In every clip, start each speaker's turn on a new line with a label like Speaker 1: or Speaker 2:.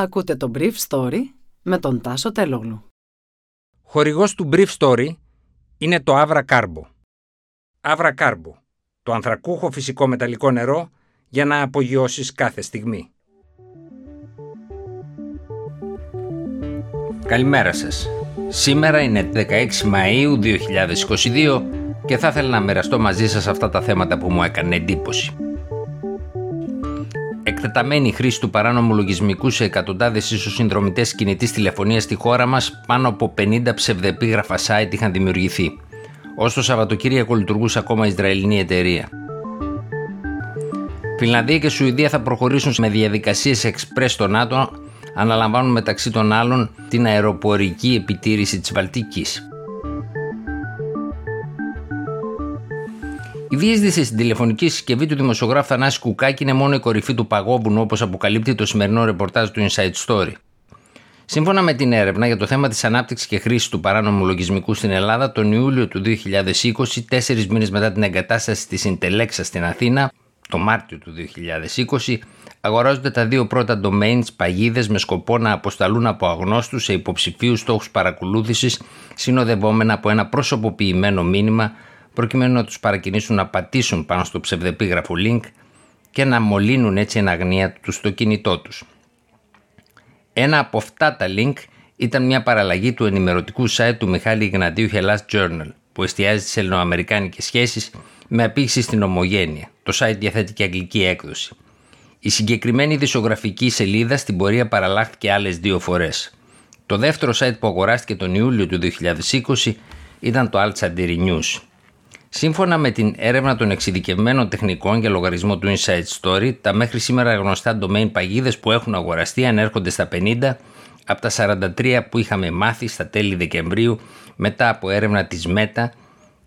Speaker 1: Ακούτε το Brief Story με τον Τάσο Τελόγλου.
Speaker 2: Χορηγός του Brief Story είναι το Avra Carbo. Avra Carbo, το ανθρακούχο φυσικό μεταλλικό νερό για να απογειώσεις κάθε στιγμή. Καλημέρα σας. Σήμερα είναι 16 Μαΐου 2022 και θα ήθελα να μοιραστώ μαζί σας αυτά τα θέματα που μου έκανε εντύπωση εκτεταμένη χρήση του παράνομου λογισμικού σε εκατοντάδες ίσως συνδρομητές κινητής τηλεφωνίας στη χώρα μας, πάνω από 50 ψευδεπίγραφα site είχαν δημιουργηθεί. Ω το Σαββατοκύριακο λειτουργούσε ακόμα Ισραηλινή εταιρεία. Φιλανδία και Σουηδία θα προχωρήσουν με διαδικασίες εξπρές στο ΝΑΤΟ, αναλαμβάνουν μεταξύ των άλλων την αεροπορική επιτήρηση της Βαλτικής. Διείσδυση στην τηλεφωνική συσκευή του δημοσιογράφου Θανάση Κουκάκη είναι μόνο η κορυφή του παγόβουνου, όπως αποκαλύπτει το σημερινό ρεπορτάζ του Inside Story. Σύμφωνα με την έρευνα για το θέμα της ανάπτυξης και χρήσης του παράνομου λογισμικού στην Ελλάδα, τον Ιούλιο του 2020, τέσσερις μήνες μετά την εγκατάσταση της Ιντελέξα στην Αθήνα, το Μάρτιο του 2020, αγοράζονται τα δύο πρώτα domains παγίδες με σκοπό να αποσταλούν από αγνώστους σε υποψηφίους στόχους παρακολούθησης, συνοδευόμενα από ένα προσωποποιημένο μήνυμα προκειμένου να τους παρακινήσουν να πατήσουν πάνω στο ψευδεπίγραφο link και να μολύνουν έτσι εν αγνία τους στο κινητό τους. Ένα από αυτά τα link ήταν μια παραλλαγή του ενημερωτικού site του Μιχάλη Ιγνατίου Hellas Journal που εστιάζει στις ελληνοαμερικάνικες σχέσεις με απήχηση στην ομογένεια. Το site διαθέτει και αγγλική έκδοση. Η συγκεκριμένη δισογραφική σελίδα στην πορεία παραλλάχθηκε άλλες δύο φορές. Το δεύτερο site που αγοράστηκε τον Ιούλιο του 2020 ήταν το Al News. Σύμφωνα με την έρευνα των εξειδικευμένων τεχνικών για λογαριασμό του Inside Story, τα μέχρι σήμερα γνωστά domain παγίδες που έχουν αγοραστεί ανέρχονται στα 50 από τα 43 που είχαμε μάθει στα τέλη Δεκεμβρίου μετά από έρευνα της Meta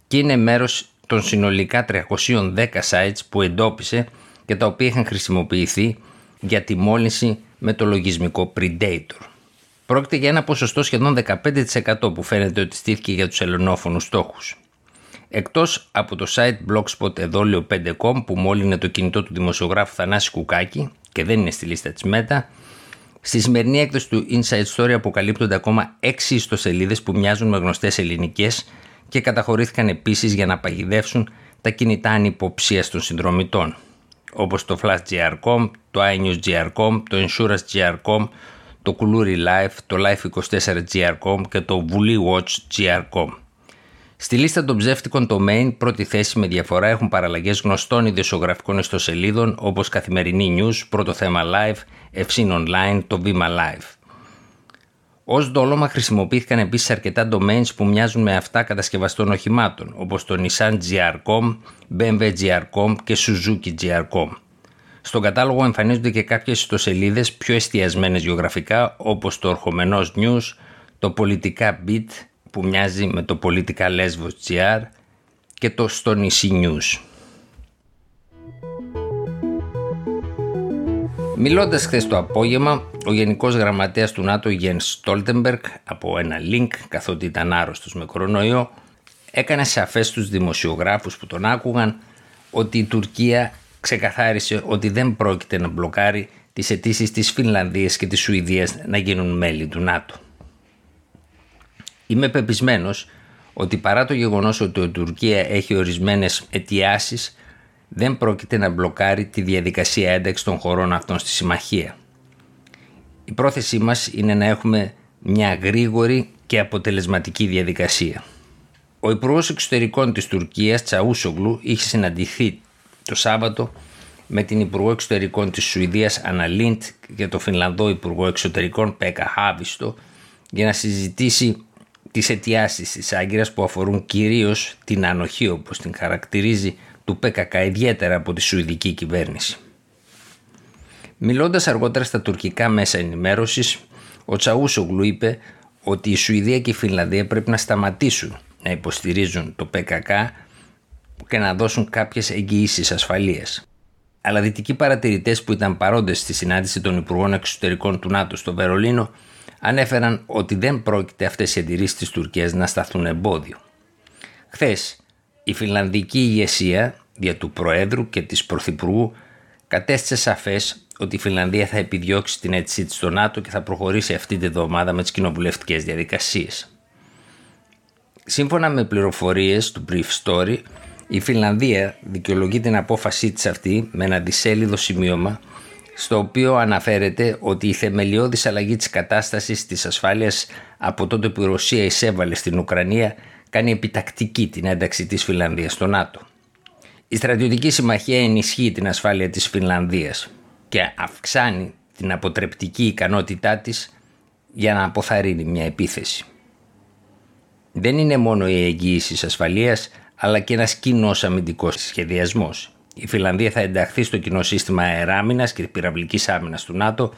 Speaker 2: και είναι μέρος των συνολικά 310 sites που εντόπισε και τα οποία είχαν χρησιμοποιηθεί για τη μόλυνση με το λογισμικό Predator. Πρόκειται για ένα ποσοστό σχεδόν 15% που φαίνεται ότι στήθηκε για τους ελληνόφωνους στόχους. Εκτός από το site blogspot εδόλιο 5com που μόλυνε το κινητό του δημοσιογράφου Θανάση Κουκάκη και δεν είναι στη λίστα της ΜΕΤΑ, στη σημερινή έκδοση του Inside Story αποκαλύπτονται ακόμα 6 ιστοσελίδες που μοιάζουν με γνωστές ελληνικές και καταχωρήθηκαν επίσης για να παγιδεύσουν τα κινητά ανυποψίας των συνδρομητών, όπως το FlashGR.com, το iNewsGR.com, το InsuranceGR.com, το Kuluri Life, το Life24GR.com και το WoollyWatchGR.com. Στη λίστα των ψεύτικων domain πρώτη θέση με διαφορά έχουν παραλλαγές γνωστών ιδιοσιογραφικών ιστοσελίδων όπως Καθημερινή News, Πρώτο Θέμα Live, Ευσύν Online, το Βήμα Live. Ω δόλωμα χρησιμοποιήθηκαν επίσης αρκετά domains που μοιάζουν με αυτά κατασκευαστών οχημάτων, όπως το Nissan GR.com, BMW GR.com και Suzuki GR.com. Στον κατάλογο εμφανίζονται και κάποιες ιστοσελίδες πιο εστιασμένες γεωγραφικά, όπως το Ορχομενός News, το Πολιτικά Beat, που μοιάζει με το Political Lesbos GR και το Στο νησί News. Μιλώντας χθες το απόγευμα, ο Γενικός Γραμματέας του ΝΑΤΟ Γιένς Στόλτεμπεργκ από ένα link, καθότι ήταν άρρωστος με κορονοϊό, έκανε σαφές στους δημοσιογράφους που τον άκουγαν ότι η Τουρκία ξεκαθάρισε ότι δεν πρόκειται να μπλοκάρει τις αιτήσεις της Φινλανδίας και της Σουηδίας να γίνουν μέλη του ΝΑΤΟ. Είμαι πεπισμένος ότι παρά το γεγονός ότι η Τουρκία έχει ορισμένες αιτιάσεις, δεν πρόκειται να μπλοκάρει τη διαδικασία ένταξης των χωρών αυτών στη συμμαχία. Η πρόθεσή μας είναι να έχουμε μια γρήγορη και αποτελεσματική διαδικασία. Ο Υπουργός Εξωτερικών της Τουρκίας, Τσαούσογλου, είχε συναντηθεί το Σάββατο με την Υπουργό Εξωτερικών της Σουηδίας Αναλίντ και το Φινλανδό Υπουργό Εξωτερικών Πέκα Χάβιστο για να συζητήσει τις αιτιάσεις της Άγκυρας που αφορούν κυρίως την ανοχή όπως την χαρακτηρίζει του ΠΚΚ ιδιαίτερα από τη Σουηδική κυβέρνηση. Μιλώντας αργότερα στα τουρκικά μέσα ενημέρωσης, ο Τσαούσογλου είπε ότι η Σουηδία και η Φινλανδία πρέπει να σταματήσουν να υποστηρίζουν το ΠΚΚ και να δώσουν κάποιες εγγυήσεις ασφαλείας. Αλλά δυτικοί παρατηρητές που ήταν παρόντες στη συνάντηση των Υπουργών Εξωτερικών του ΝΑΤΟ στο Βερολίνο ανέφεραν ότι δεν πρόκειται αυτές οι αντιρρήσεις της Τουρκίας να σταθούν εμπόδιο. Χθες, η φιλανδική ηγεσία δια του Προέδρου και της Πρωθυπουργού κατέστησε σαφές ότι η Φιλανδία θα επιδιώξει την αίτησή της στο ΝΑΤΟ και θα προχωρήσει αυτή τη εβδομάδα με τις κοινοβουλευτικές διαδικασίες. Σύμφωνα με πληροφορίες του Brief Story, η Φιλανδία δικαιολογεί την απόφασή της αυτή με ένα δισέλιδο σημείωμα στο οποίο αναφέρεται ότι η θεμελιώδης αλλαγή της κατάστασης της ασφάλειας από τότε που η Ρωσία εισέβαλε στην Ουκρανία κάνει επιτακτική την ένταξη της Φιλανδίας στο ΝΑΤΟ. Η στρατιωτική συμμαχία ενισχύει την ασφάλεια της Φινλανδίας και αυξάνει την αποτρεπτική ικανότητά της για να αποθαρρύνει μια επίθεση. Δεν είναι μόνο οι εγγύησει ασφαλείας, αλλά και ένας κοινός αμυντικός σχεδιασμός. Η Φιλανδία θα ενταχθεί στο κοινό σύστημα αεράμινας και πυραυλικής άμυνας του ΝΑΤΟ,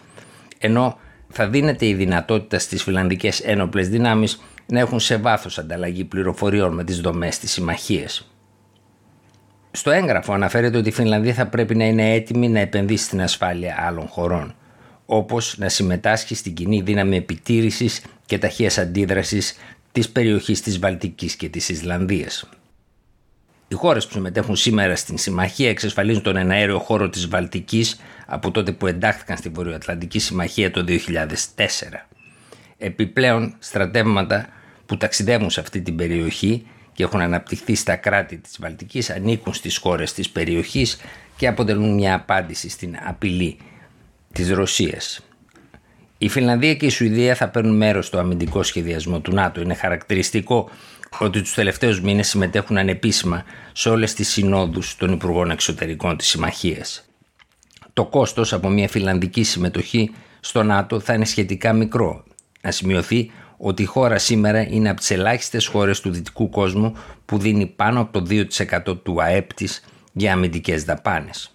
Speaker 2: ενώ θα δίνεται η δυνατότητα στις φιλανδικές ένοπλες δυνάμεις να έχουν σε βάθος ανταλλαγή πληροφοριών με τις δομές της συμμαχίας. Στο έγγραφο αναφέρεται ότι η Φινλανδία θα πρέπει να είναι έτοιμη να επενδύσει στην ασφάλεια άλλων χωρών, όπως να συμμετάσχει στην κοινή δύναμη επιτήρησης και ταχείας αντίδρασης της περιοχής της Βαλτικής και της Ισλανδίας. Οι χώρες που συμμετέχουν σήμερα στην συμμαχία εξασφαλίζουν τον εναέριο χώρο της Βαλτικής από τότε που εντάχθηκαν στη Βορειοατλαντική Συμμαχία το 2004. Επιπλέον, στρατεύματα που ταξιδεύουν σε αυτή την περιοχή και έχουν αναπτυχθεί στα κράτη της Βαλτικής ανήκουν στις χώρες της περιοχής και αποτελούν μια απάντηση στην απειλή της Ρωσίας. Η Φινλανδία και η Σουηδία θα παίρνουν μέρος στο αμυντικό σχεδιασμό του ΝΑΤΟ. Είναι χαρακτηριστικό ότι τους τελευταίους μήνες συμμετέχουν ανεπίσημα σε όλες τις συνόδους των Υπουργών Εξωτερικών της Συμμαχίας. Το κόστος από μια φιλανδική συμμετοχή στο ΝΑΤΟ θα είναι σχετικά μικρό. Να σημειωθεί ότι η χώρα σήμερα είναι από τις ελάχιστες χώρες του δυτικού κόσμου που δίνει πάνω από το 2% του ΑΕΠ της για αμυντικές δαπάνες.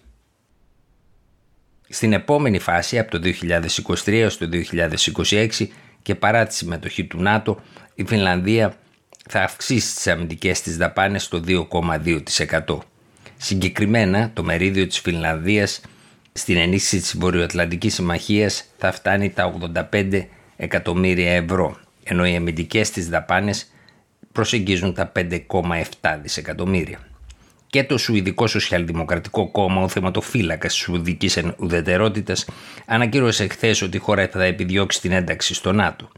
Speaker 2: Στην επόμενη φάση, από το 2023 έως το 2026 και παρά τη συμμετοχή του ΝΑΤΟ, η Φινλανδία θα αυξήσει τις αμυντικές της δαπάνες στο 2,2%. Συγκεκριμένα, το μερίδιο της Φινλανδίας στην ενίσχυση της Βορειοατλαντικής Συμμαχίας θα φτάνει τα 85 εκατομμύρια ευρώ, ενώ οι αμυντικές της δαπάνες προσεγγίζουν τα 5,7 δισεκατομμύρια. Και το Σουηδικό Σοσιαλδημοκρατικό Κόμμα, ο θεματοφύλακας της Σουηδικής Ουδετερότητας, ανακοίνωσε χθες ότι η χώρα θα επιδιώξει την ένταξη στο ΝΑΤΟ.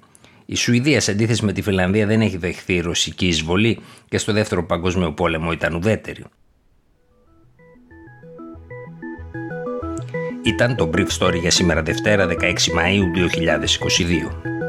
Speaker 2: Η Σουηδία, σε αντίθεση με τη Φιλανδία, δεν έχει δεχθεί ρωσική εισβολή και στο δεύτερο παγκόσμιο πόλεμο ήταν ουδέτερη. Ήταν το Brief Story για σήμερα Δευτέρα 16 Μαΐου 2022.